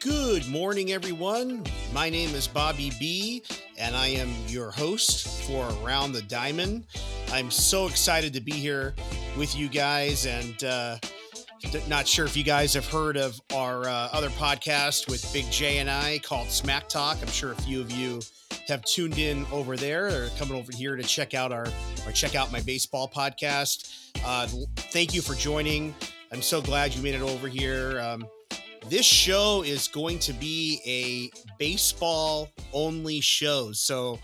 Good morning, everyone. My name is Bobby B, and I am your host for Around the Diamond. I'm so excited to be here with you guys, and uh, not sure if you guys have heard of our uh, other podcast with Big J and I called Smack Talk. I'm sure a few of you have tuned in over there or coming over here to check out our or check out my baseball podcast. Uh, thank you for joining. I'm so glad you made it over here. Um, this show is going to be a baseball only show. So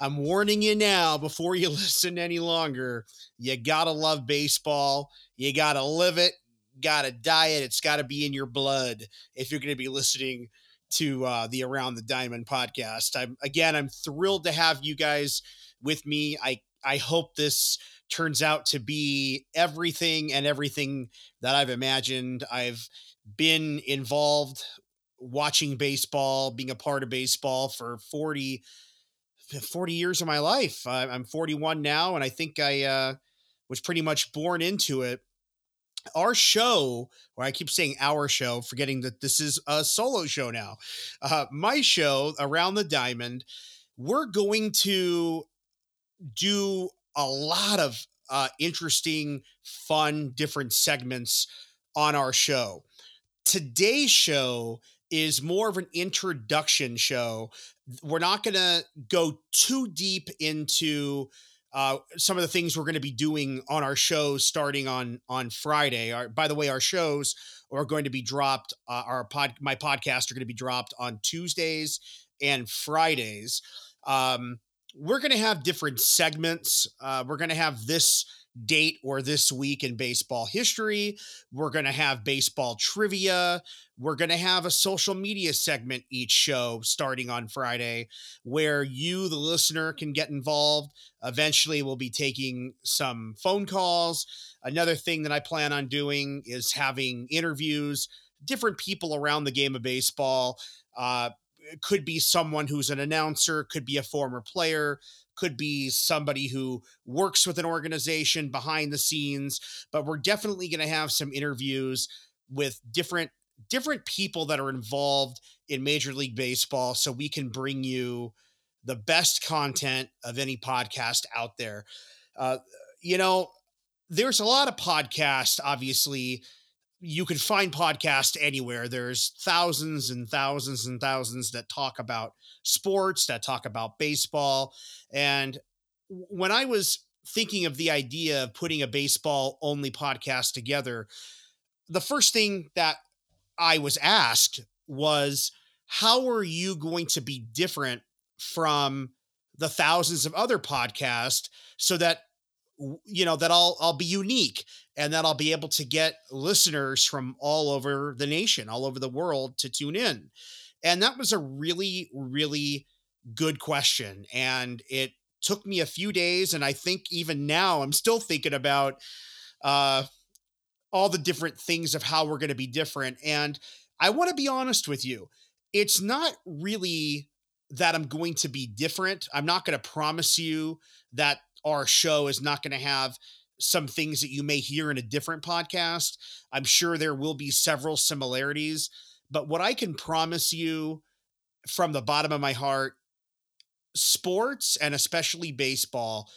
I'm warning you now before you listen any longer. You got to love baseball. You got to live it. Got to diet. It's got to be in your blood if you're going to be listening to uh, the Around the Diamond podcast. I'm again, I'm thrilled to have you guys with me. I I hope this turns out to be everything and everything that I've imagined. I've been involved watching baseball, being a part of baseball for 40, 40 years of my life. I'm 41 now, and I think I uh, was pretty much born into it. Our show, or I keep saying our show, forgetting that this is a solo show now. Uh, my show, Around the Diamond, we're going to do a lot of uh, interesting, fun, different segments on our show. Today's show is more of an introduction show. We're not going to go too deep into uh, some of the things we're going to be doing on our shows starting on on Friday. Our, by the way, our shows are going to be dropped. Uh, our pod, my podcast are going to be dropped on Tuesdays and Fridays. Um, we're going to have different segments. Uh, we're going to have this date or this week in baseball history. We're going to have baseball trivia. We're going to have a social media segment each show starting on Friday where you, the listener, can get involved. Eventually, we'll be taking some phone calls. Another thing that I plan on doing is having interviews, different people around the game of baseball. Uh, could be someone who's an announcer, could be a former player, could be somebody who works with an organization behind the scenes, but we're definitely going to have some interviews with different different people that are involved in Major League Baseball so we can bring you the best content of any podcast out there. Uh, you know, there's a lot of podcasts obviously you can find podcasts anywhere. There's thousands and thousands and thousands that talk about sports, that talk about baseball. And when I was thinking of the idea of putting a baseball only podcast together, the first thing that I was asked was, How are you going to be different from the thousands of other podcasts so that you know that I'll I'll be unique and that I'll be able to get listeners from all over the nation, all over the world to tune in. And that was a really really good question and it took me a few days and I think even now I'm still thinking about uh all the different things of how we're going to be different and I want to be honest with you. It's not really that I'm going to be different. I'm not going to promise you that our show is not going to have some things that you may hear in a different podcast. I'm sure there will be several similarities, but what I can promise you from the bottom of my heart sports and especially baseball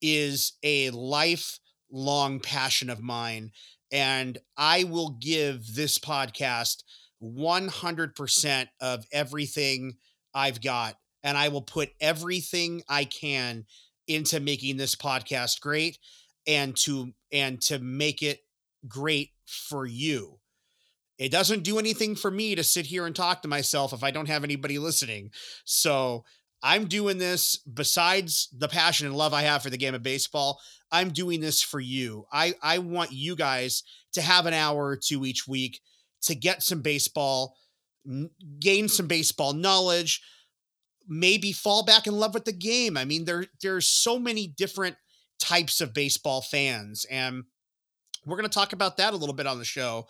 is a lifelong passion of mine. And I will give this podcast 100% of everything I've got. And I will put everything I can into making this podcast great and to and to make it great for you. It doesn't do anything for me to sit here and talk to myself if I don't have anybody listening. So I'm doing this besides the passion and love I have for the game of baseball. I'm doing this for you. I, I want you guys to have an hour or two each week to get some baseball, gain some baseball knowledge, maybe fall back in love with the game. I mean, there there's so many different types of baseball fans, and we're going to talk about that a little bit on the show.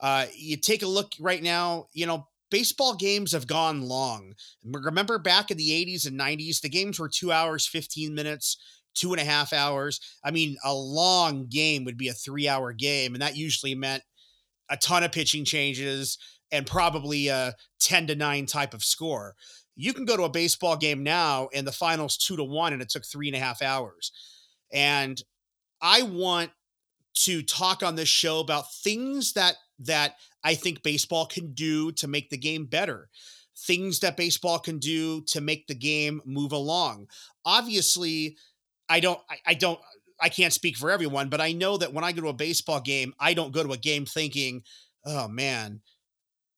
Uh, you take a look right now, you know, baseball games have gone long. Remember back in the 80s and 90s, the games were two hours, 15 minutes, two and a half hours. I mean, a long game would be a three hour game, and that usually meant a ton of pitching changes, and probably a 10 to 9 type of score. You can go to a baseball game now and the finals two to one, and it took three and a half hours. And I want to talk on this show about things that that I think baseball can do to make the game better. Things that baseball can do to make the game move along. Obviously, I don't I, I don't I can't speak for everyone, but I know that when I go to a baseball game, I don't go to a game thinking, oh man,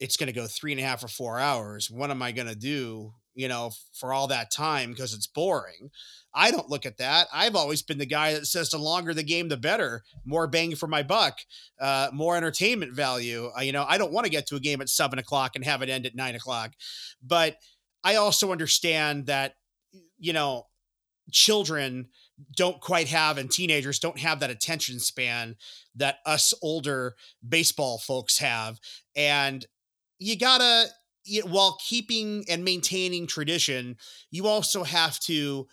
it's going to go three and a half or four hours. What am I going to do, you know, for all that time because it's boring? I don't look at that. I've always been the guy that says the longer the game, the better, more bang for my buck, uh, more entertainment value. Uh, you know, I don't want to get to a game at seven o'clock and have it end at nine o'clock, but I also understand that, you know, children don't quite have and teenagers don't have that attention span that us older baseball folks have and you gotta while keeping and maintaining tradition you also have to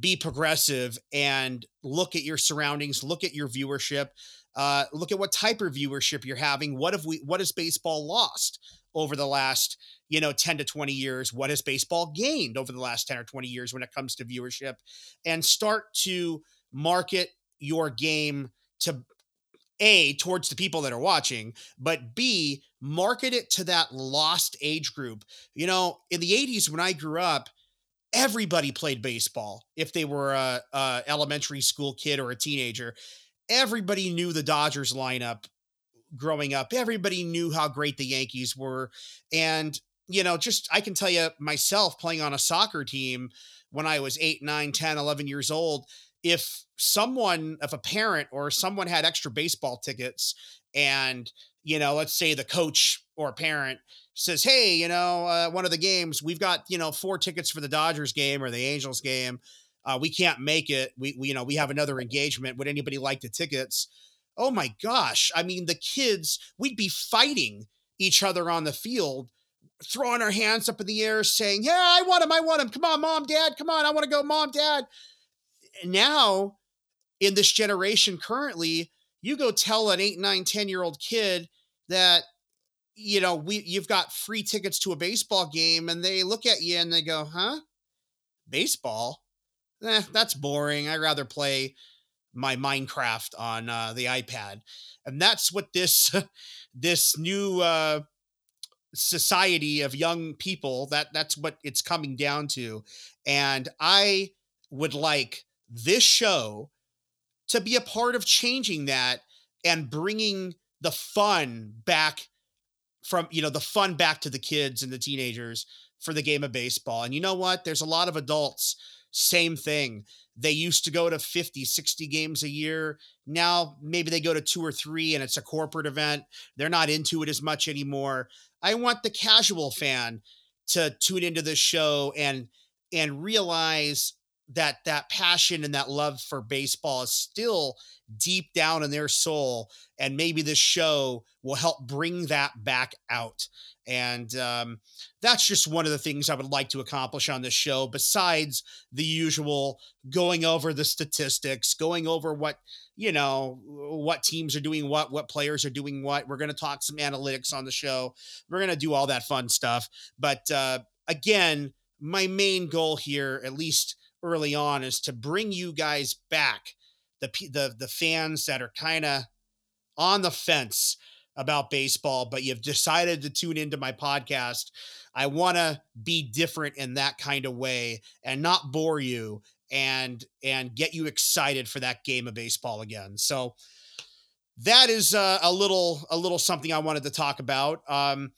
be progressive and look at your surroundings look at your viewership uh, look at what type of viewership you're having. What have we what has baseball lost over the last you know 10 to 20 years? What has baseball gained over the last 10 or 20 years when it comes to viewership? And start to market your game to a towards the people that are watching but b market it to that lost age group. You know in the 80s when i grew up everybody played baseball if they were a, a elementary school kid or a teenager. Everybody knew the dodgers lineup growing up. Everybody knew how great the yankees were. And you know, just I can tell you myself playing on a soccer team when I was 8, 9, 10, 11 years old, if someone, if a parent or someone had extra baseball tickets and, you know, let's say the coach or parent says, Hey, you know, uh, one of the games, we've got, you know, four tickets for the Dodgers game or the Angels game. Uh, we can't make it. We, we, you know, we have another engagement. Would anybody like the tickets? Oh my gosh. I mean, the kids, we'd be fighting each other on the field throwing our hands up in the air saying, Yeah, I want him. I want him. Come on, mom, dad. Come on. I want to go, mom, dad. now, in this generation currently, you go tell an eight, nine, 10 year old kid that, you know, we you've got free tickets to a baseball game, and they look at you and they go, Huh? Baseball? Eh, that's boring. I'd rather play my Minecraft on uh, the iPad. And that's what this this new uh, society of young people that that's what it's coming down to and i would like this show to be a part of changing that and bringing the fun back from you know the fun back to the kids and the teenagers for the game of baseball. And you know what? There's a lot of adults same thing. They used to go to 50 60 games a year. Now maybe they go to two or three and it's a corporate event. They're not into it as much anymore. I want the casual fan to tune into this show and and realize that that passion and that love for baseball is still deep down in their soul and maybe this show will help bring that back out. And um, that's just one of the things i would like to accomplish on this show besides the usual going over the statistics going over what you know what teams are doing what what players are doing what. We're going to talk some analytics on the show. We're going to do all that fun stuff. But uh, again my main goal here at least early on is to bring you guys back the the the fans that are kind of on the fence about baseball but you've decided to tune into my podcast. I want to be different in that kind of way and not bore you and and get you excited for that game of baseball again. So that is uh, a little a little something i wanted to talk about. Um,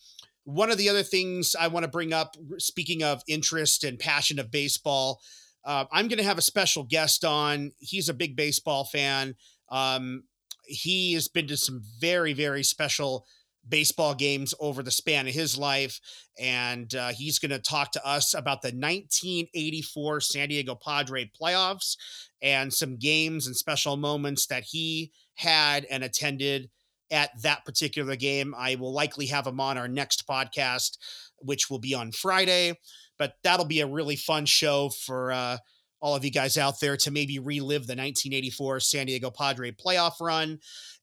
one of the other things i want to bring up speaking of interest and passion of baseball uh, I'm going to have a special guest on. He's a big baseball fan. Um, he has been to some very, very special baseball games over the span of his life. And uh, he's going to talk to us about the 1984 San Diego Padre playoffs and some games and special moments that he had and attended at that particular game. I will likely have him on our next podcast, which will be on Friday but that'll be a really fun show for uh, all of you guys out there to maybe relive the 1984 San Diego Padre playoff run.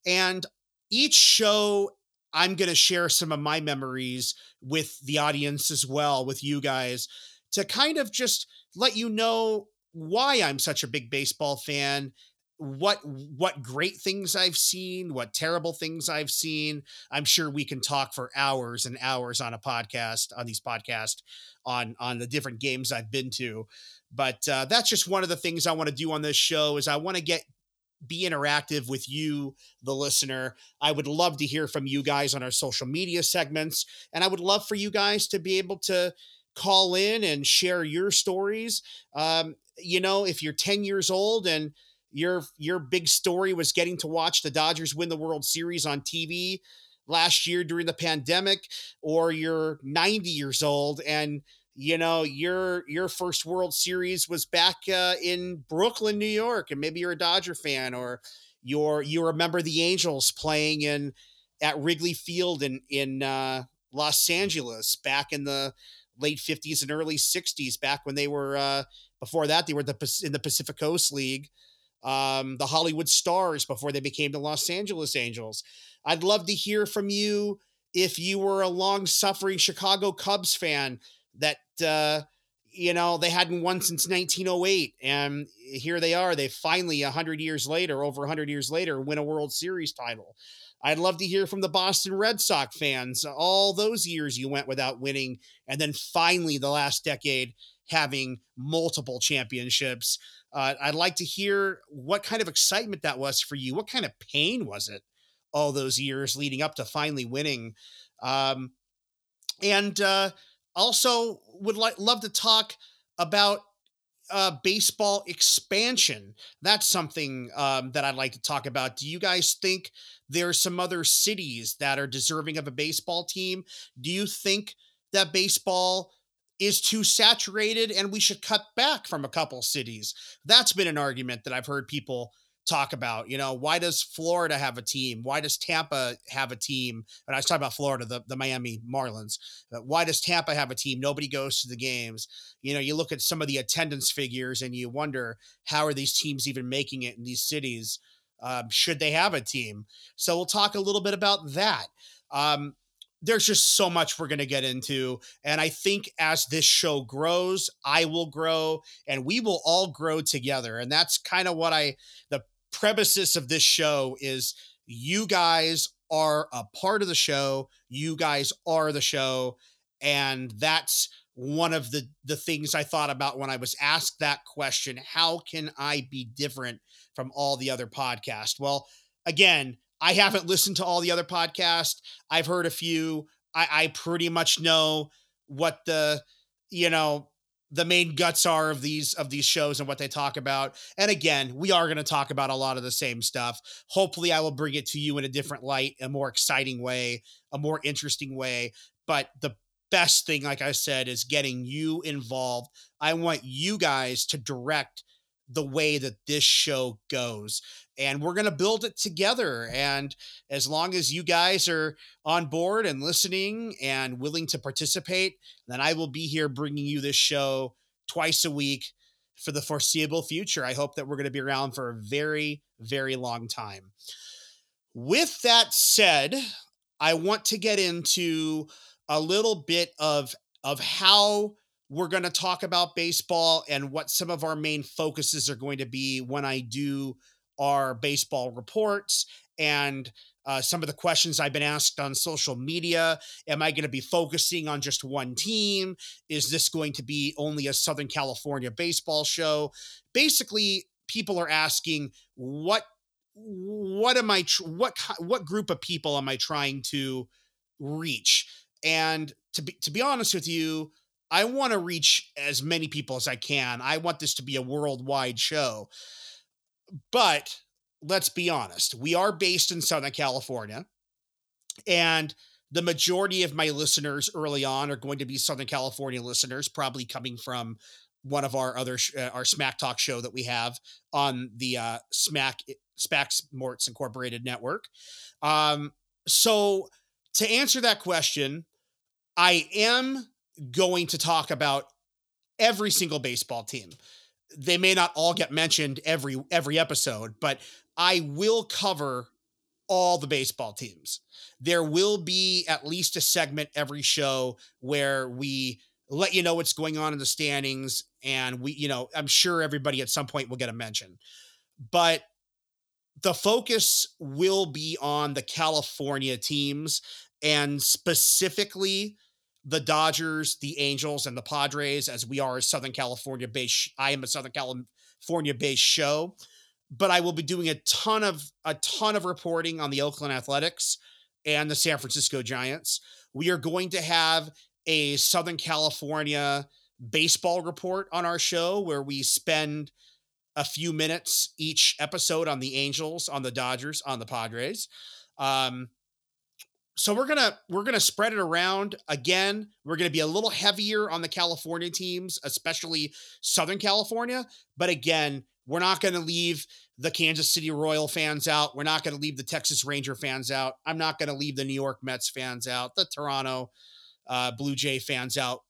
And each show I'm going to share some of my memories with the audience as well, with you guys, to kind of just let you know why I'm such a big baseball fan what what great things I've seen, what terrible things I've seen. I'm sure we can talk for hours and hours on a podcast on these podcasts on on the different games I've been to. But uh, that's just one of the things I want to do on this show is I want to get be interactive with you, the listener. I would love to hear from you guys on our social media segments, and I would love for you guys to be able to call in and share your stories. Um, you know, if you're 10 years old and your your big story was getting to watch the Dodgers win the World Series on TV last year during the pandemic, or you're 90 years old and you know your your first World Series was back uh, in Brooklyn, New York, and maybe you're a Dodger fan, or you're you remember the Angels playing in at Wrigley Field in in uh, Los Angeles back in the late 50s and early 60s, back when they were uh, before that they were the in the Pacific Coast League um, the Hollywood Stars before they became the Los Angeles Angels. I'd love to hear from you if you were a long suffering Chicago Cubs fan that, uh, you know, they hadn't won since 1908. And here they are. They finally, 100 years later, over 100 years later, win a World Series title. I'd love to hear from the Boston Red Sox fans. All those years you went without winning. And then finally, the last decade, having multiple championships. Uh, I'd like to hear what kind of excitement that was for you. What kind of pain was it all those years leading up to finally winning? Um, and uh, also would like love to talk about uh, baseball expansion. That's something um, that I'd like to talk about. Do you guys think there are some other cities that are deserving of a baseball team? Do you think that baseball is too saturated and we should cut back from a couple cities. That's been an argument that I've heard people talk about. You know, why does Florida have a team? Why does Tampa have a team? And I was talking about Florida, the, the Miami Marlins. Why does Tampa have a team? Nobody goes to the games. You know, you look at some of the attendance figures and you wonder how are these teams even making it in these cities? Um, should they have a team? So we'll talk a little bit about that. Um, there's just so much we're going to get into. And I think as this show grows, I will grow and we will all grow together. And that's kind of what I, the premises of this show is you guys are a part of the show. You guys are the show. And that's one of the the things I thought about when I was asked that question, how can I be different from all the other podcasts? Well, again, I haven't listened to all the other podcasts. I've heard a few. I, I pretty much know what the, you know, the main guts are of these of these shows and what they talk about. And again, we are going to talk about a lot of the same stuff. Hopefully, I will bring it to you in a different light, a more exciting way, a more interesting way. But the best thing, like I said, is getting you involved. I want you guys to direct the way that this show goes and we're going to build it together and as long as you guys are on board and listening and willing to participate then i will be here bringing you this show twice a week for the foreseeable future. I hope that we're going to be around for a very very long time. With that said i want to get into a little bit of of how we're going to talk about baseball and what some of our main focuses are going to be when I do our baseball reports and uh, some of the questions I've been asked on social media. Am I going to be focusing on just one team? Is this going to be only a Southern California baseball show? Basically, people are asking what what am I what what group of people am I trying to reach? And to be to be honest with you, I want to reach as many people as I can. I want this to be a worldwide show. But let's be honest, we are based in Southern California. And the majority of my listeners early on are going to be Southern California listeners, probably coming from one of our other uh, our Smack Talk show that we have on the uh, Smack Smack Sports Incorporated network. Um, so to answer that question, I am going to talk about every single baseball team. They may not all get mentioned every every episode, but I will cover all the baseball teams. there will be at least a segment every show where we let you know what's going on in the standings and we you know i'm sure everybody at some point will get a mention but the focus will be on the california teams and specifically the dodgers the angels and the padres as we are a southern california based i am a southern california based show but i will be doing a ton of a ton of reporting on the oakland athletics and the san francisco giants we are going to have a Southern California baseball report on our show where we spend a few minutes each episode on the Angels, on the Dodgers, on the Padres. Um, so we're gonna we're gonna spread it around again. We're gonna be a little heavier on the California teams, especially Southern California. But again, we're not gonna leave the Kansas City Royal fans out. We're not gonna leave the Texas Ranger fans out. I'm not gonna leave the New York Mets fans out. The Toronto uh, Blue Jay fans out.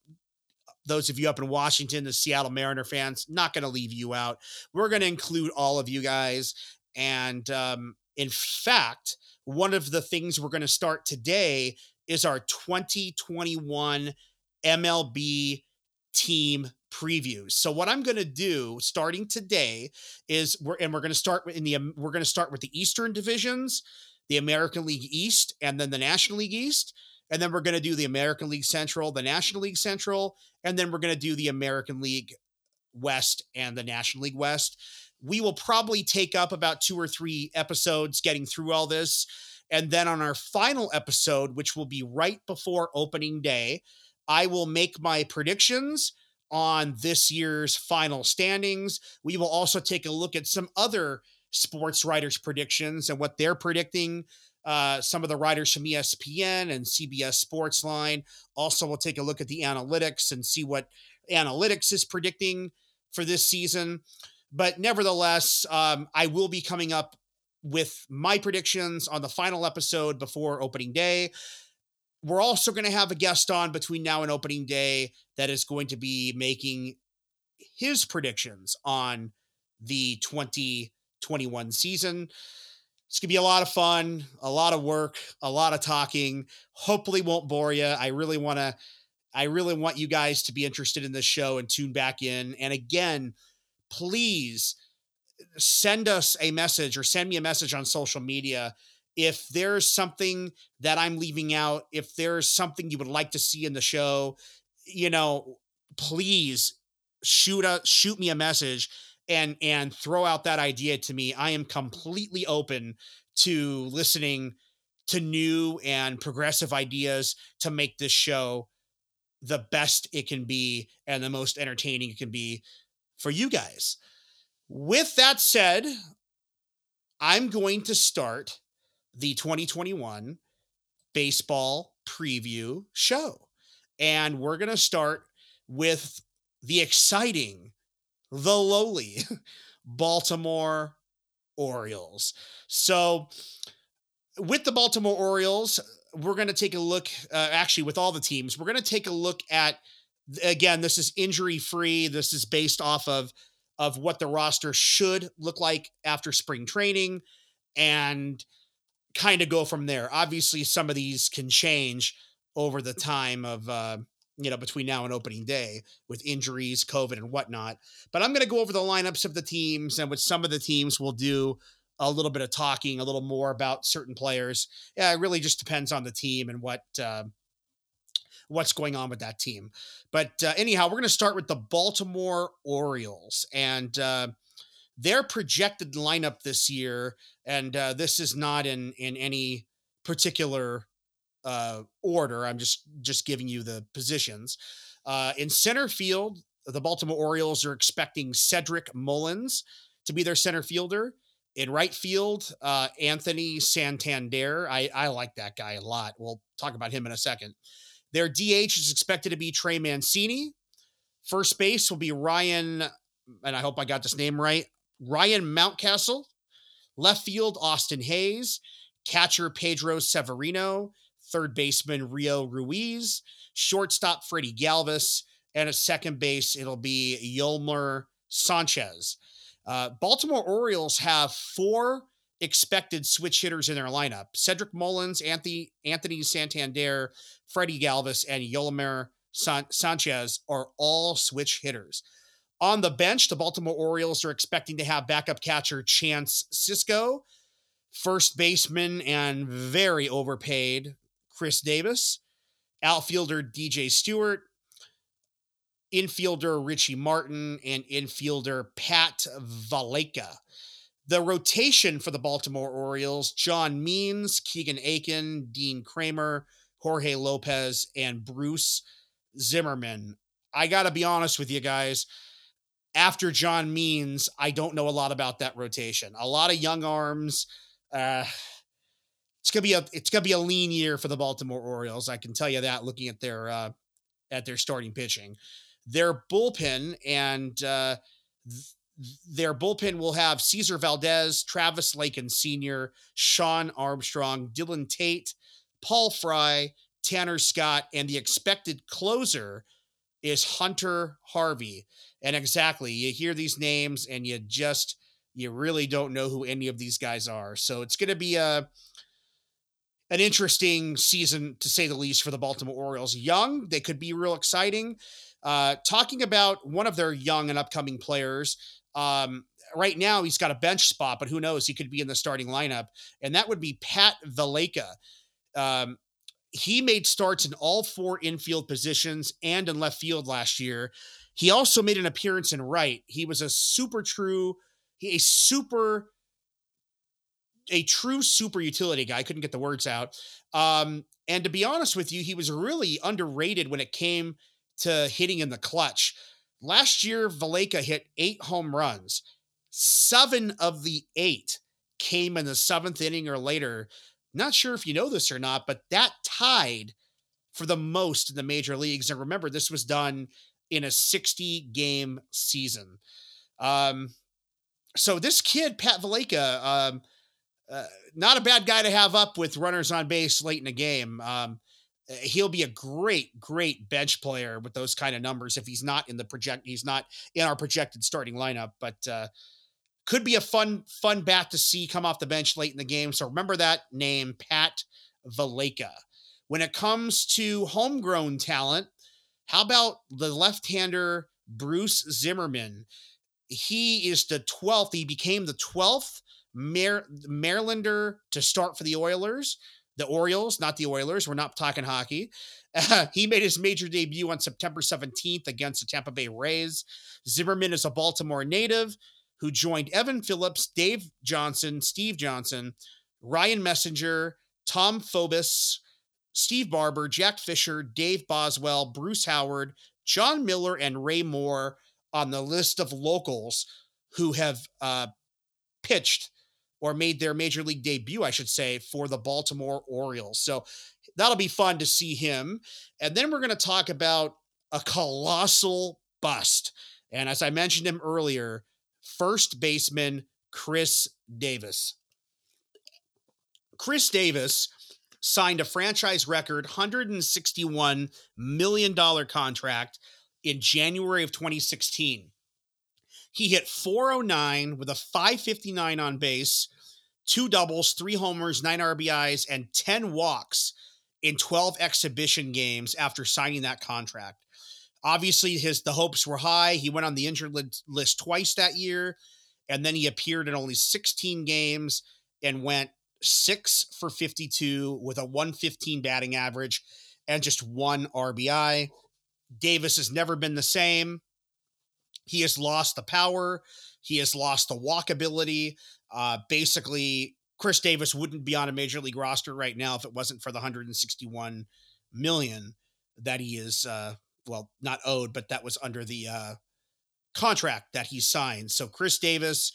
Those of you up in Washington, the Seattle Mariner fans, not to leave you out. We're to include all of you guys. And um, in fact, one of the things we're going to start today is our 2021 MLB team previews. So what I'm going to do starting today is we're and we're going to start in the um, we're going to start with the Eastern divisions, the American League East and then the National League East. And then we're going to do the American League Central, the National League Central, and then we're going to do the American League West and the National League West. We will probably take up about two or three episodes getting through all this. And then on our final episode, which will be right before opening day, I will make my predictions on this year's final standings. We will also take a look at some other sports writers' predictions and what they're predicting uh, some of the writers from ESPN and CBS Sportsline. Also, we'll take a look at the analytics and see what analytics is predicting for this season. But nevertheless, um, I will be coming up with my predictions on the final episode before opening day. We're also going to have a guest on between now and opening day that is going to be making his predictions on the 2021 season. It's gonna be a lot of fun, a lot of work, a lot of talking. Hopefully, won't bore you. I really want to. I really want you guys to be interested in this show and tune back in. And again, please send us a message or send me a message on social media if there's something that I'm leaving out, if there's something you would like to see in the show, you know, please shoot a shoot me a message and and throw out that idea to me. I am completely open to listening to new and progressive ideas to make this show the best it can be and the most entertaining it can be for you guys with that said i'm going to start the 2021 baseball preview show and we're going to start with the exciting the lowly Baltimore Orioles. So, with the Baltimore Orioles, we're going to take a look, uh, actually, with all the teams, we're going to take a look at, again, this is injury free. This is based off of, of what the roster should look like after spring training and kind of go from there. Obviously, some of these can change over the time of, uh, you know, between now and opening day with injuries, COVID, and whatnot. But I'm going to go over the lineups of the teams, and with some of the teams, we'll do a little bit of talking, a little more about certain players. Yeah, it really just depends on the team and what uh, what's going on with that team. But uh, anyhow, we're going to start with the Baltimore Orioles and uh, their projected lineup this year. And uh, this is not in in any particular uh, order. I'm just just giving you the positions. Uh, in center field, the Baltimore Orioles are expecting Cedric Mullins to be their center fielder. In right field, uh, Anthony Santander. I, I like that guy a lot. We'll talk about him in a second. Their DH is expected to be Trey Mancini. First base will be Ryan, and I hope I got this name right. Ryan Mountcastle. Left field, Austin Hays. Catcher, Pedro Severino third baseman Rio Ruiz, shortstop Freddie Galvis, and a second base, it'll be Yolmer Sanchez. Uh, Baltimore Orioles have four expected switch hitters in their lineup. Cedric Mullins, Anthony Anthony Santander, Freddie Galvis, and Yolmer San- Sanchez are all switch hitters. On the bench, the Baltimore Orioles are expecting to have backup catcher Chance Sisco, first baseman and very overpaid Chris Davis, outfielder DJ Stewart, infielder Richie Martin, and infielder Pat Valaika. The rotation for the Baltimore Orioles John Means, Keegan Akin, Dean Kremer, Jorge Lopez, and Bruce Zimmermann. I got to be honest with you guys. After John Means, I don't know a lot about that rotation. A lot of young arms. Uh, it's gonna be a it's gonna be a lean year for the Baltimore Orioles. I can tell you that looking at their uh, at their starting pitching, their bullpen and uh, their bullpen will have Cesar Valdez, Travis Lakins Sr., Shawn Armstrong, Dylan Tate, Paul Fry, Tanner Scott, and the expected closer is Hunter Harvey. And exactly, you hear these names and you just you really don't know who any of these guys are. So it's going to be a an interesting season to say the least for the Baltimore Orioles. Young, they could be real exciting. Uh, talking about one of their young and upcoming players, um, right now he's got a bench spot, but who knows? He could be in the starting lineup, and that would be Pat Valaika. Um, he made starts in all four infield positions and in left field last year. He also made an appearance in right. He was a super true, a super, a true super utility guy. I couldn't get the words out. Um, and to be honest with you, he was really underrated when it came to hitting in the clutch. Last year, Valaika hit eight home runs. Seven of the eight came in the seventh inning or later. Not sure if you know this or not, but that tied for the most in the major leagues. And remember, this was done in a 60 game season. Um, so this kid, Pat Valaika, um, uh, not a bad guy to have up with runners on base late in a game. Um, he'll be a great, great bench player with those kind of numbers if he's not in the project, he's not in our projected starting lineup. But uh, could be a fun, fun bat to see come off the bench late in the game. So remember that name, Pat Valaika When it comes to homegrown talent, how about the left-hander Bruce Zimmermann He is the 12th. He became the 12th Mar- Marylander to start for the Oilers. The Orioles, not the Oilers. We're not talking hockey. Uh, he made his major debut on September 17th against the Tampa Bay Rays. Zimmermann is a Baltimore native who joined Evan Phillips, Dave Johnson, Steve Johnson, Ryan Messenger, Tom Phoebus, Steve Barber, Jack Fisher, Dave Boswell, Bruce Howard, John Miller, and Ray Moore on the list of locals who have uh, pitched or made their major league debut, I should say, for the Baltimore Orioles. So that'll be fun to see him. And then we're going to talk about a colossal bust. And as I mentioned him earlier, first baseman Chris Davis. Chris Davis signed a franchise record $161 million contract in January of 2016. He hit 409 with a 559 on base, two doubles, three homers, nine RBIs, and 10 walks in 12 exhibition games after signing that contract. Obviously, his the hopes were high. He went on the injured list twice that year, and then he appeared in only 16 games and went six for 52 with a 115 batting average and just one RBI. Davis has never been the same. He has lost the power. He has lost the walkability. Uh, basically, Chris Davis wouldn't be on a major league roster right now if it wasn't for the 161 million that he is uh, well, not owed, but that was under the uh, contract that he signed. So Chris Davis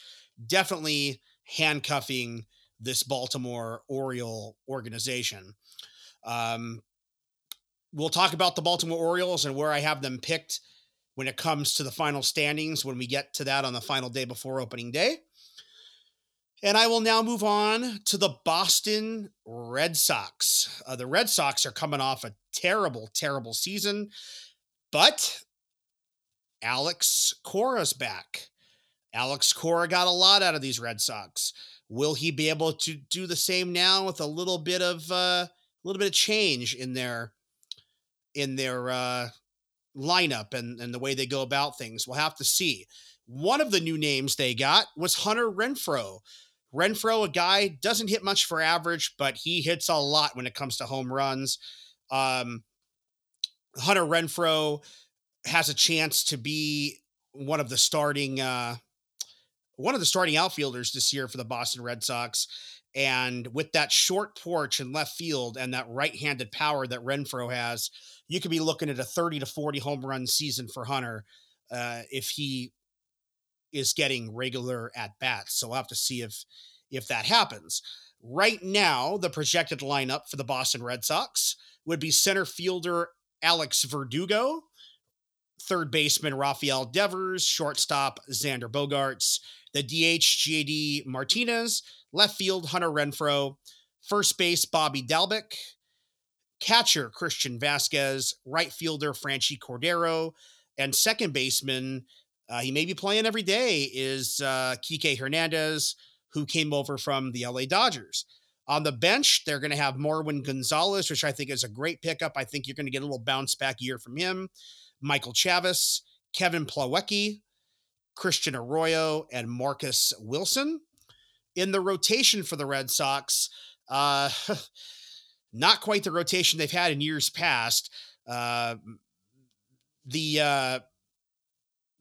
definitely handcuffing this Baltimore Oriole organization. Um, we'll talk about the Baltimore Orioles and where I have them picked when it comes to the final standings when we get to that on the final day before opening day. And I will now move on to the Boston Red Sox. Uh, the Red Sox are coming off a terrible, terrible season. But Alex Cora's back. Alex Cora got a lot out of these Red Sox. Will he be able to do the same now with a little bit of uh, a little bit of change in their in their uh, lineup and, and the way they go about things? We'll have to see. One of the new names they got was Hunter Renfroe. Renfroe, a guy doesn't hit much for average, but he hits a lot when it comes to home runs. Um, Hunter Renfroe has a chance to be one of the starting uh, one of the starting outfielders this year for the Boston Red Sox. And with that short porch in left field and that right-handed power that Renfroe has, you could be looking at a 30 to 40 home run season for Hunter uh, if he is getting regular at bats. So we'll have to see if if that happens. Right now, the projected lineup for the Boston Red Sox would be center fielder Alex Verdugo, third baseman Rafael Devers, shortstop Xander Bogaerts, the DH JD Martinez, left field Hunter Renfroe, first base Bobby Dalbec, catcher Christian Vazquez, right fielder Franchy Cordero, and second baseman, uh, he may be playing every day, is uh, Kike Hernandez, who came over from the LA Dodgers. On the bench, they're going to have Marwin Gonzalez, which I think is a great pickup. I think you're going to get a little bounce back year from him. Michael Chavis, Kevin Plawecki, Christian Arroyo, and Marcus Wilson. In the rotation for the Red Sox, uh, not quite the rotation they've had in years past. Uh, the uh,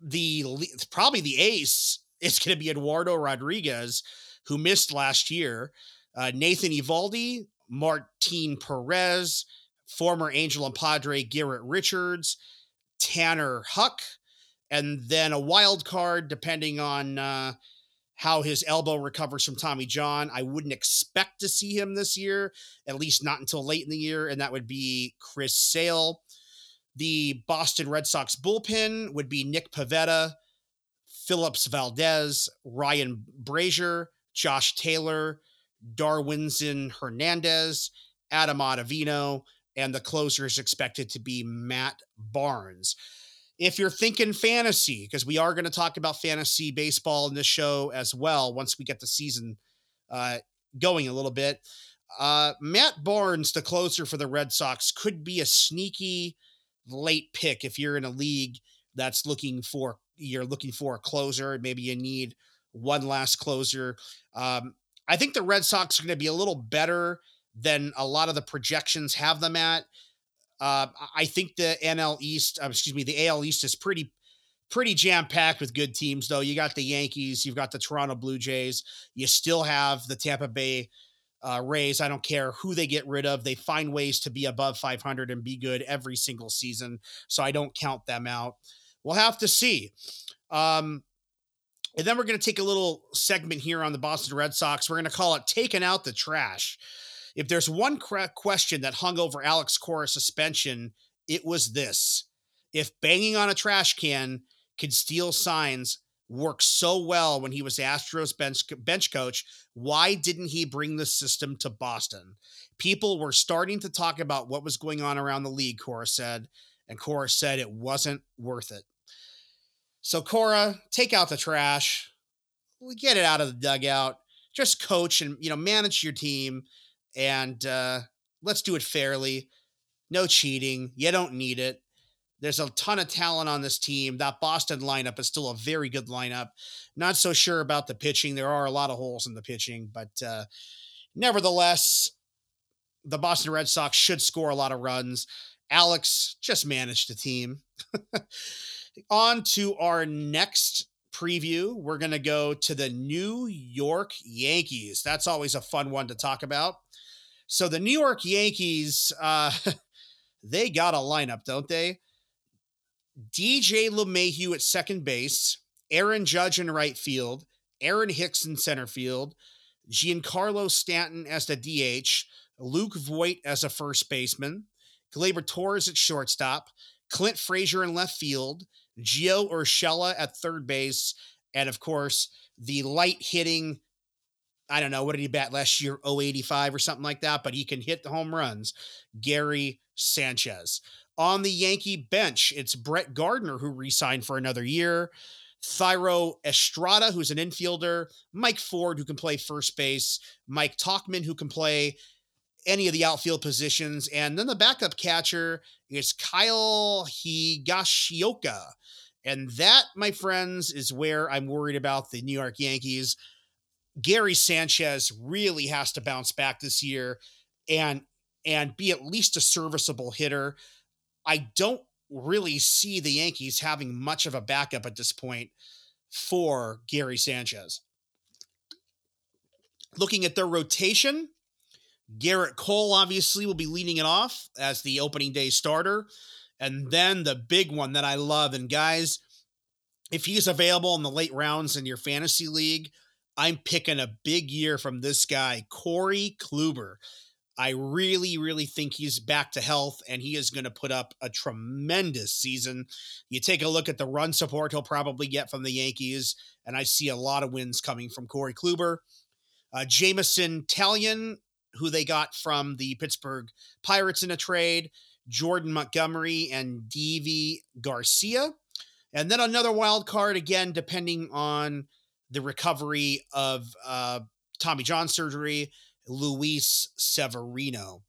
the probably the ace is going to be Eduardo Rodriguez, who missed last year. Uh, Nathan Eovaldi, Martin Perez, former Angel and Padre Garrett Richards, Tanner Houck, and then a wild card depending on uh, how his elbow recovers from Tommy John. I wouldn't expect to see him this year, at least not until late in the year, and that would be Chris Sale. The Boston Red Sox bullpen would be Nick Pivetta, Phillips Valdez, Ryan Brasier, Josh Taylor, Darwinzon Hernandez, Adam Ottavino, and the closer is expected to be Matt Barnes. If you're thinking fantasy, because we are going to talk about fantasy baseball in this show as well once we get the season uh, going a little bit, uh, Matt Barnes, the closer for the Red Sox, could be a sneaky late pick if you're in a league that's looking for you're looking for a closer. Maybe you need one last closer. Um, I think the Red Sox are going to be a little better than a lot of the projections have them at. Uh, I think the NL East, uh, excuse me, the AL East is pretty pretty jam packed with good teams. Though you got the Yankees, you've got the Toronto Blue Jays, you still have the Tampa Bay uh, Rays. I don't care who they get rid of; they find ways to be above 500 and be good every single season. So I don't count them out. We'll have to see. Um, and then we're going to take a little segment here on the Boston Red Sox. We're going to call it "Taking Out the Trash." If there's one question that hung over Alex Cora's suspension, it was this. If banging on a trash can could steal signs worked so well when he was Astros bench, bench coach, why didn't he bring the system to Boston? People were starting to talk about what was going on around the league, Cora said, and Cora said it wasn't worth it. So, Cora, take out the trash, get it out of the dugout, just coach and, you know, manage your team and uh, let's do it fairly. No cheating. You don't need it. There's a ton of talent on this team. That Boston lineup is still a very good lineup. Not so sure about the pitching. There are a lot of holes in the pitching, but uh, nevertheless, the Boston Red Sox should score a lot of runs. Alex just managed the team. on to our next preview. We're going to go to the New York Yankees. That's always a fun one to talk about. So the New York Yankees, uh, they got a lineup, don't they? DJ LeMahieu at second base, Aaron Judge in right field, Aaron Hicks in center field, Giancarlo Stanton as the DH, Luke Voit as a first baseman, Gleyber Torres at shortstop, Clint Frazier in left field, Gio Urshela at third base, and of course, the light hitting I don't know, what did he bat last year? 085 or something like that, but he can hit the home runs. Gary Sanchez. On the Yankee bench, it's Brett Gardner who re signed for another year. Thairo Estrada, who's an infielder, Mike Ford, who can play first base, Mike Tauchman, who can play any of the outfield positions. And then the backup catcher is Kyle Higashioka. And that, my friends, is where I'm worried about the New York Yankees. Gary Sanchez really has to bounce back this year and and be at least a serviceable hitter. I don't really see the Yankees having much of a backup at this point for Gary Sanchez. Looking at their rotation, Gerrit Cole obviously will be leading it off as the opening day starter. And then the big one that I love, and guys, if he's available in the late rounds in your fantasy league, I'm picking a big year from this guy, Corey Kluber. I really, really think he's back to health and he is going to put up a tremendous season. You take a look at the run support he'll probably get from the Yankees, and I see a lot of wins coming from Corey Kluber. Uh, Jameson Taillon, who they got from the Pittsburgh Pirates in a trade, Jordan Montgomery, and Deivi Garcia. And then another wild card, again, depending on the recovery of uh, Tommy John surgery, Luis Severino.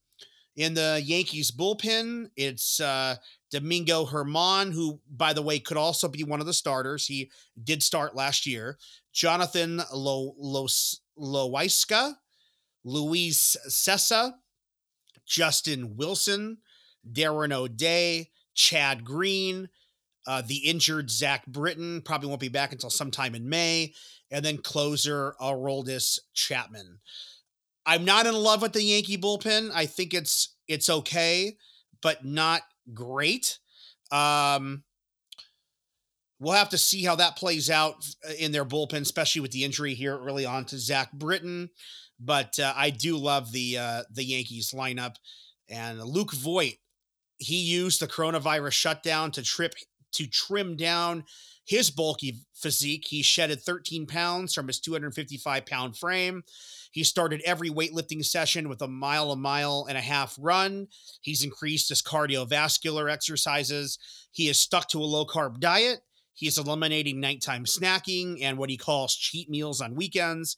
In the Yankees bullpen, it's uh, Domingo Germán, who, by the way, could also be one of the starters. He did start last year. Jonathan Lo- Lo- Loáisiga, Luis Cessa, Justin Wilson, Darren O'Day, Chad Green, uh, the injured Zach Britton probably won't be back until sometime in May, and then closer Aroldis Chapman. I'm not in love with the Yankee bullpen. I think it's it's okay, but not great. Um, we'll have to see how that plays out uh, in their bullpen, especially with the injury here early on to Zach Britton. But uh, I do love the uh, the Yankees lineup and Luke Voit. He used the coronavirus shutdown to trip to trim down his bulky physique. He shedded 13 pounds from his 255 pound frame. He started every weightlifting session with a mile, a mile and a half run. He's increased his cardiovascular exercises. He is stuck to a low carb diet. He's eliminating nighttime snacking and what he calls cheat meals on weekends.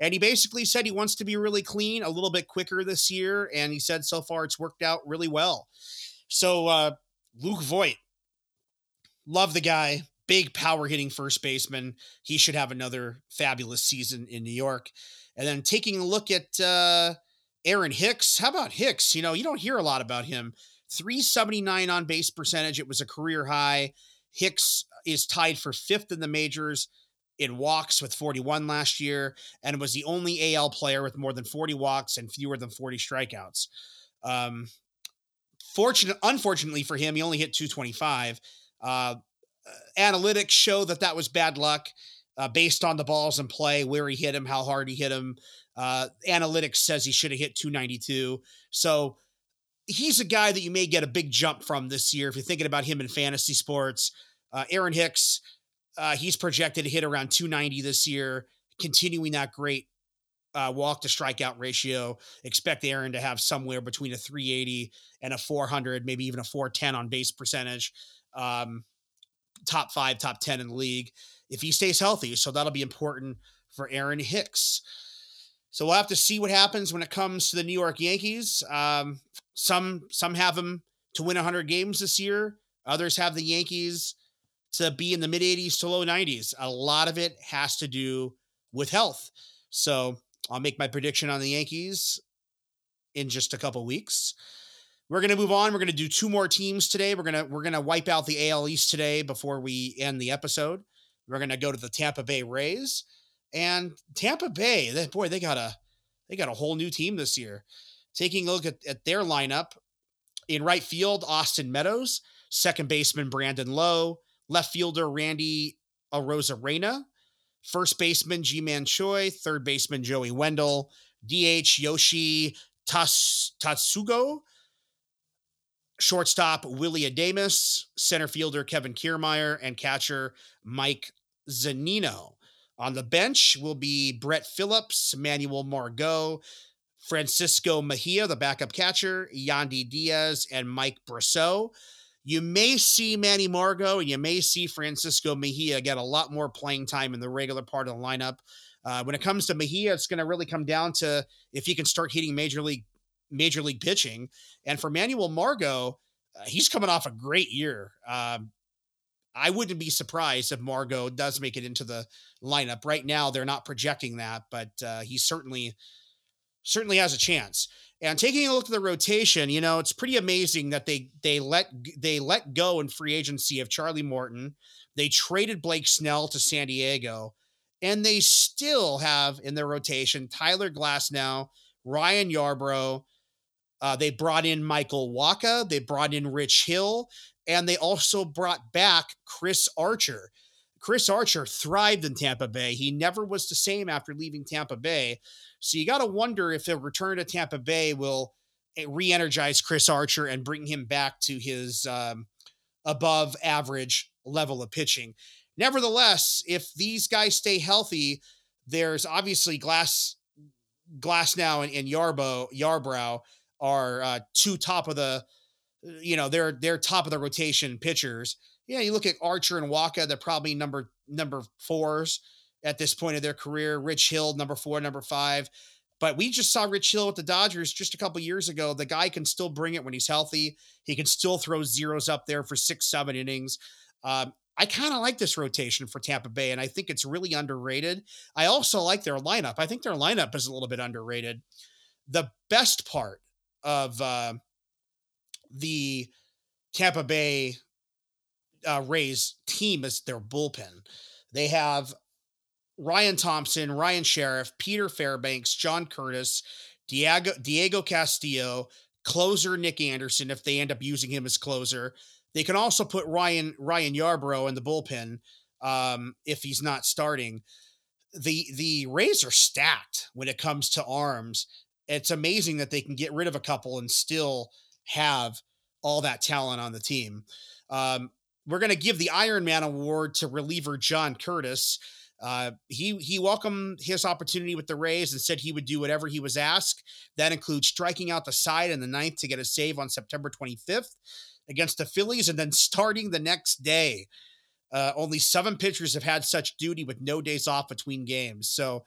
And he basically said he wants to be really clean a little bit quicker this year. And he said so far it's worked out really well. So, uh, Luke Voit, love the guy. Big power hitting first baseman. He should have another fabulous season in New York. And then taking a look at uh, Aaron Hicks. How about Hicks? You know, you don't hear a lot about him. 379 on base percentage. It was a career high. Hicks is tied for fifth in the majors in walks with 41 last year and was the only AL player with more than 40 walks and fewer than 40 strikeouts. Um, fortunate, unfortunately for him, he only hit 225. Uh, analytics show that that was bad luck uh, based on the balls in play, where he hit him, how hard he hit him. Uh, analytics says he should have hit 292. So he's a guy that you may get a big jump from this year if you're thinking about him in fantasy sports. Uh, Aaron Hicks, uh, he's projected to hit around 290 this year, continuing that great uh, walk to strikeout ratio. Expect Aaron to have somewhere between a 380 and a 400, maybe even a 410 on base percentage. Um, top five, top 10 in the league if he stays healthy. So that'll be important for Aaron Hicks. So we'll have to see what happens when it comes to the New York Yankees. Um, some some have them to win 100 games this year. Others have the Yankees to be in the mid 80s to low 90s. A lot of it has to do with health. So I'll make my prediction on the Yankees in just a couple weeks. We're going to move on. We're going to do two more teams today. We're going to we're going to wipe out the AL East today before we end the episode. We're going to go to the Tampa Bay Rays. And Tampa Bay, boy, they got a they got a whole new team this year. Taking a look at, at their lineup, in right field, Austin Meadows, second baseman Brandon Lowe, left fielder Randy Arozarena, first baseman Ji-Man Choi, third baseman Joey Wendle, DH Yoshi Tas- Tsutsugo, shortstop Willy Adames, center fielder Kevin Kiermaier, and catcher Mike Zunino. On the bench will be Brett Phillips, Manuel Margot, Francisco Mejia, the backup catcher, Yandy Diaz, and Mike Brosseau. You may see Manny Margot and you may see Francisco Mejia get a lot more playing time in the regular part of the lineup. Uh, when it comes to Mejia, it's going to really come down to if he can start hitting major league major league pitching. And for Manuel Margot, uh, he's coming off a great year. Um, I wouldn't be surprised if Margot does make it into the lineup. Right now, they're not projecting that, but uh, he certainly certainly has a chance. And taking a look at the rotation, you know, it's pretty amazing that they they let they let go in free agency of Charlie Morton. They traded Blake Snell to San Diego, and they still have in their rotation Tyler Glasnow, Ryan Yarbrough. Uh, they brought in Michael Wacha. They brought in Rich Hill. And they also brought back Chris Archer. Chris Archer thrived in Tampa Bay. He never was the same after leaving Tampa Bay. So you got to wonder if a return to Tampa Bay will eh, re energize Chris Archer and bring him back to his um, above average level of pitching. Nevertheless, if these guys stay healthy, there's obviously Glass Glasnow and, and Yarbo Yarbrough are uh, two top of the you know, they're they're top of the rotation pitchers. Yeah, you look at Archer and Wacha, they're probably number number fours at this point of their career. Rich Hill, number four, number five. But we just saw Rich Hill with the Dodgers just a couple years ago. The guy can still bring it when he's healthy. He can still throw zeros up there for six, seven innings. Um, I kind of like this rotation for Tampa Bay, and I think it's really underrated. I also like their lineup. I think their lineup is a little bit underrated. The best part of uh, the Tampa Bay uh, Rays team is their bullpen. They have Ryan Thompson, Ryan Sherriff, Peter Fairbanks, John Curtis, Diego Diego Castillo, closer Nick Anderson if they end up using him as closer. They can also put Ryan Ryan Yarbrough in the bullpen um, if he's not starting. The the Rays are stacked when it comes to arms. It's amazing that they can get rid of a couple and still have all that talent on the team. Um, we're going to give the Iron Man Award to reliever John Curtis. Uh, he he welcomed his opportunity with the Rays and said he would do whatever he was asked. That includes striking out the side in the ninth to get a save on September 25th against the Phillies, and then starting the next day. Uh, only seven pitchers have had such duty with no days off between games. So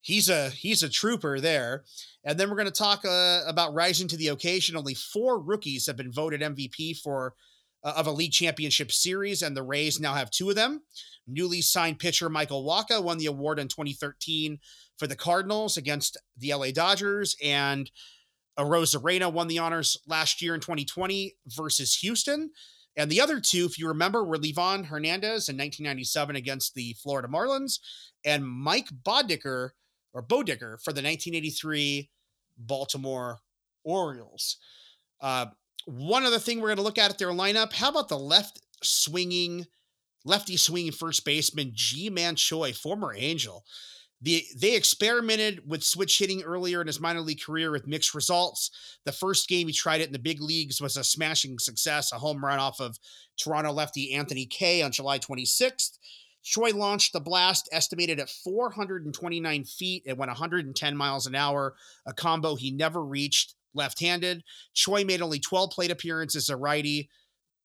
he's a he's a trooper there. And then we're going to talk uh, about rising to the occasion. Only four rookies have been voted MVP for uh, of a league championship series, and the Rays now have two of them. Newly signed pitcher Michael Wacha won the award in 2013 for the Cardinals against the LA Dodgers, and Arozarena won the honors last year in 2020 versus Houston. And the other two, if you remember, were Livan Hernandez in 1997 against the Florida Marlins and Mike Boddicker or Bodicker for the 1983 Baltimore Orioles. Uh, one other thing we're going to look at at their lineup. How about the left swinging, lefty swinging first baseman Ji-Man Choi, former Angel? The, they experimented with switch hitting earlier in his minor league career with mixed results. The first game he tried it in the big leagues was a smashing success, a home run off of Toronto lefty Anthony Kay on July 26th. Choi launched the blast estimated at 429 feet. It went 110 miles an hour, a combo he never reached left handed. Choi made only 12 plate appearances as a righty.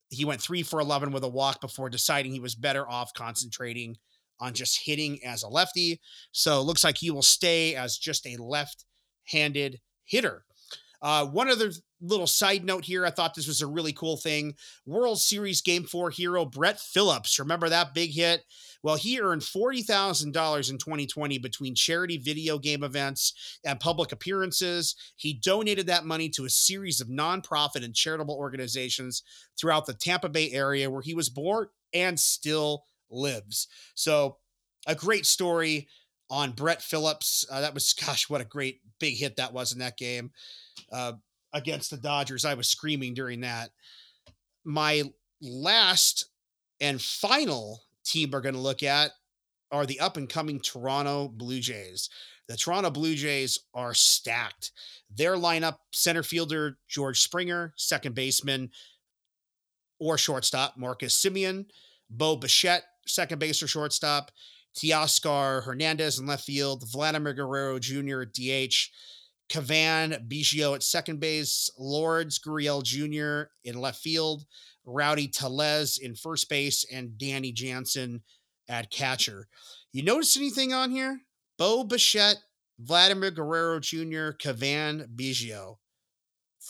He went three for 11 with a walk before deciding he was better off concentrating on just hitting as a lefty. So it looks like he will stay as just a left handed hitter. Uh, one other little side note here, I thought this was a really cool thing. World Series Game 4 hero Brett Phillips. Remember that big hit? Well, he earned $40,000 in 2020 between charity video game events and public appearances. He donated that money to a series of nonprofit and charitable organizations throughout the Tampa Bay area where he was born and still lives. So, a great story on Brett Phillips. Uh, that was, gosh, what a great big hit that was in that game uh, against the Dodgers. I was screaming during that. My last and final team we're going to look at are the up and coming Toronto Blue Jays. The Toronto Blue Jays are stacked. Their lineup center fielder George Springer, second baseman or shortstop Marcus Semien, Bo Bichette, second base or shortstop, Teoscar Hernandez in left field, Vladimir Guerrero Jr. DH, Cavan Biggio at second base, Lourdes, Gurriel Jr. in left field, Rowdy Tellez in first base, and Danny Jansen at catcher. You notice anything on here? Bo Bichette, Vladimir Guerrero Jr., Cavan Biggio.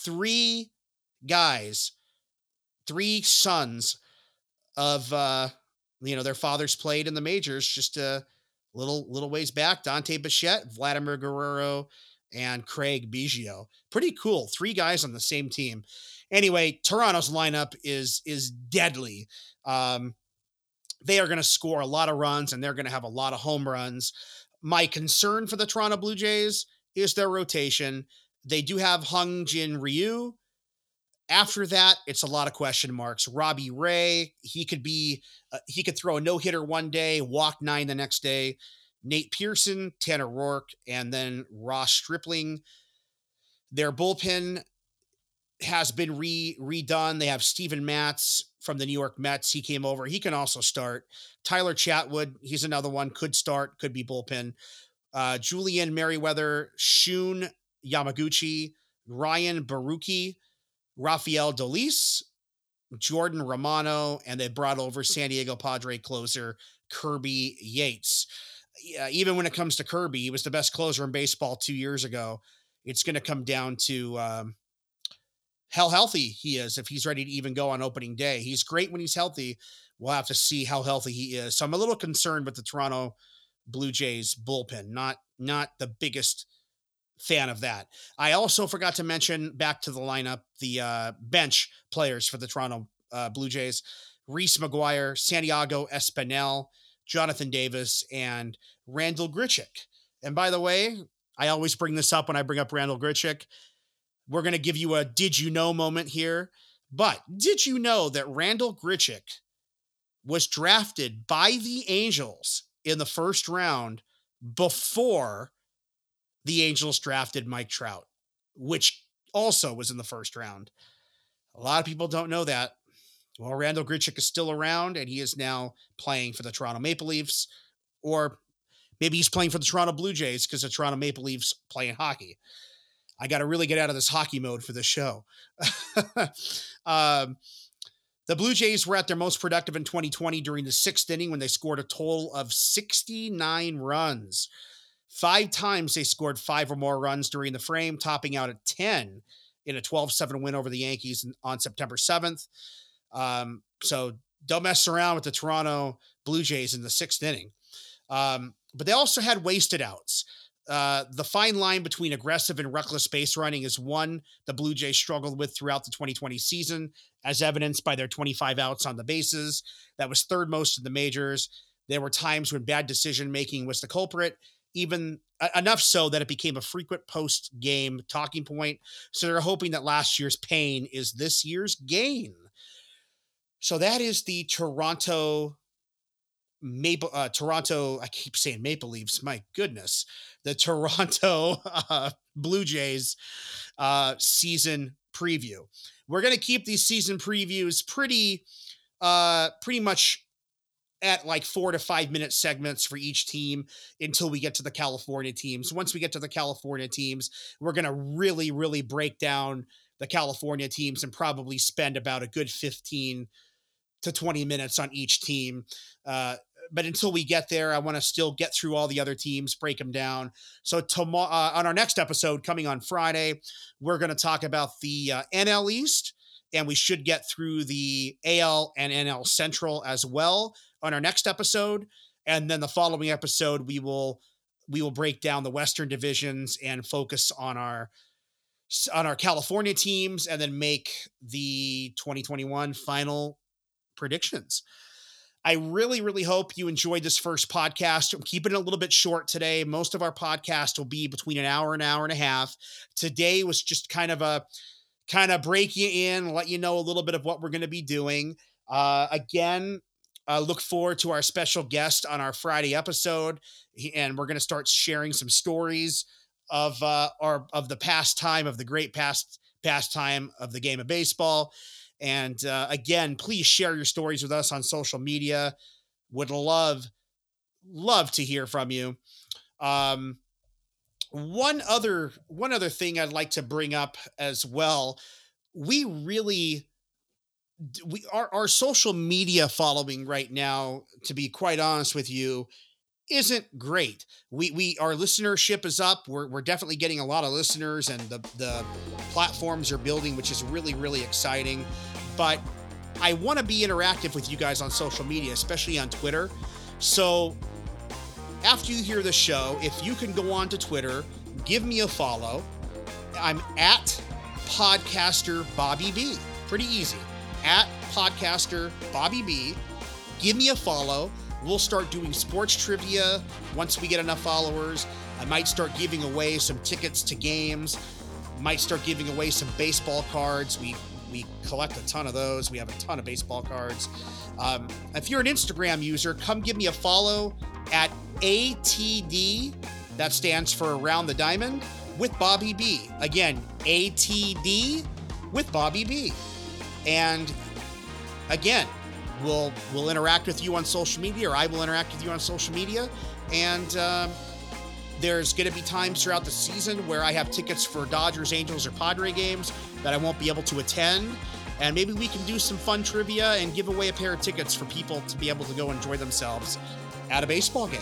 Three guys, three sons of uh, you know, their fathers played in the majors just a little little ways back. Dante Bichette, Vladimir Guerrero, and Craig Biggio. Pretty cool. Three guys on the same team. Anyway, Toronto's lineup is is deadly. Um, they are going to score a lot of runs and they're going to have a lot of home runs. My concern for the Toronto Blue Jays is their rotation. They do have Hyun Jin Ryu. After that, it's a lot of question marks. Robbie Ray, he could be, uh, he could throw a no hitter one day, walk nine the next day. Nate Pearson, Tanner Roark, and then Ross Stripling. Their bullpen has been re redone. They have Steven Matz from the New York Mets. He came over. He can also start. Tyler Chatwood, he's another one. Could start, could be bullpen. Uh, Julian Merryweather, Shun Yamaguchi, Ryan Borucki, Rafael Dolis, Jordan Romano, and they brought over San Diego Padre closer Kirby Yates. Yeah, even when it comes to Kirby, he was the best closer in baseball two years ago. It's going to come down to um, how healthy he is if he's ready to even go on opening day. He's great when he's healthy. We'll have to see how healthy he is. So I'm a little concerned with the Toronto Blue Jays bullpen. Not not the biggest fan of that. I also forgot to mention back to the lineup the uh, bench players for the Toronto uh, Blue Jays: Reese McGuire, Santiago Espinal, Jonathan Davis, and Randall Grichuk. And by the way, I always bring this up when I bring up Randall Grichuk. We're going to give you a did you know moment here. But did you know that Randall Grichuk was drafted by the Angels in the first round before the Angels drafted Mike Trout, which also was in the first round? A lot of people don't know that. Well, Randall Grichuk is still around and he is now playing for the Toronto Maple Leafs, or maybe he's playing for the Toronto Blue Jays because the Toronto Maple Leafs playing hockey. I got to really get out of this hockey mode for this show. um, the Blue Jays were at their most productive in 2020 during the sixth inning when they scored a total of 69 runs. Five times they scored five or more runs during the frame, topping out at 10 in a 12 7 win over the Yankees on September 7th. Um, so don't mess around with the Toronto Blue Jays in the sixth inning. Um, but they also had wasted outs. Uh, the fine line between aggressive and reckless base running is one the Blue Jays struggled with throughout the 2020 season, as evidenced by their 25 outs on the bases. That was third most in the majors. There were times when bad decision making was the culprit, even uh, enough so that it became a frequent post game talking point. So they're hoping that last year's pain is this year's gain. So that is the Toronto Maple uh, Toronto. I keep saying Maple Leafs. My goodness, the Toronto uh, Blue Jays uh, season preview. We're gonna keep these season previews pretty, uh, pretty much at like four to five minute segments for each team until we get to the California teams. Once we get to the California teams, we're gonna really, really break down the California teams and probably spend about a good fifteen to 20 minutes on each team. Uh, but until we get there, I want to still get through all the other teams, break them down. So tomorrow, uh, on our next episode coming on Friday, we're going to talk about the uh, NL East, and we should get through the AL and NL Central as well on our next episode. And then the following episode, we will we will break down the Western divisions and focus on our on our California teams, and then make the 2021 final predictions. I really, really hope you enjoyed this first podcast. I'm keeping it a little bit short today. Most of our podcast will be between an hour, and an hour and a half. Today was just kind of a kind of break you in, let you know a little bit of what we're going to be doing. Uh, again, uh, look forward to our special guest on our Friday episode, and we're going to start sharing some stories of uh, our of the past time of the great past past time of the game of baseball. And uh, again, please share your stories with us on social media. Would love, love to hear from you. Um, one other one other thing I'd like to bring up as well. We really we our, our social media following right now, to be quite honest with you, isn't great. We we our listenership is up. We're we're definitely getting a lot of listeners and the the platforms are building, which is really, really exciting. But I want to be interactive with you guys on social media, especially on Twitter. So after you hear the show, if you can go on to Twitter, give me a follow. I'm at podcaster Bobby B. Pretty easy. At podcaster Bobby B. Give me a follow. We'll start doing sports trivia once we get enough followers. I might start giving away some tickets to games. Might start giving away some baseball cards. We we collect a ton of those. We have a ton of baseball cards. Um, if you're an Instagram user, come give me a follow at ATD. That stands for Around the Diamond with Bobby B. Again, ATD with Bobby B. And again, we'll we'll interact with you on social media, or I will interact with you on social media. And um, there's going to be times throughout the season where I have tickets for Dodgers, Angels, or Padre games that I won't be able to attend. And maybe we can do some fun trivia and give away a pair of tickets for people to be able to go enjoy themselves at a baseball game.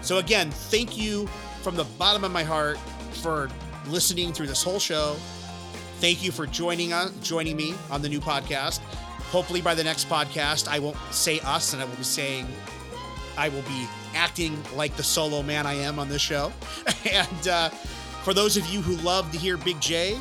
So, again, thank you from the bottom of my heart for listening through this whole show. Thank you for joining us, joining me on the new podcast. Hopefully, by the next podcast, I won't say us, and I will be saying I will be acting like the solo man I am on this show. and uh, for those of you who love to hear Big J,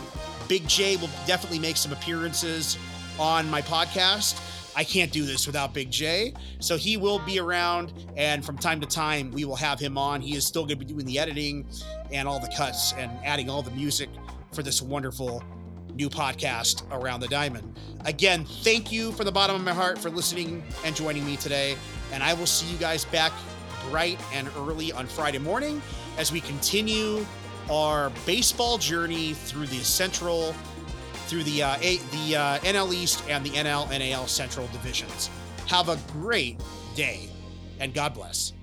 Big J will definitely make some appearances on my podcast. I can't do this without Big J. So he will be around, and from time to time, we will have him on. He is still going to be doing the editing and all the cuts and adding all the music for this wonderful new podcast around the diamond. Again, thank you from the bottom of my heart for listening and joining me today. And I will see you guys back bright and early on Friday morning as we continue our baseball journey through the Central through the uh, a, the uh, NL East and the NL NAL Central divisions. Have a great day, and God bless.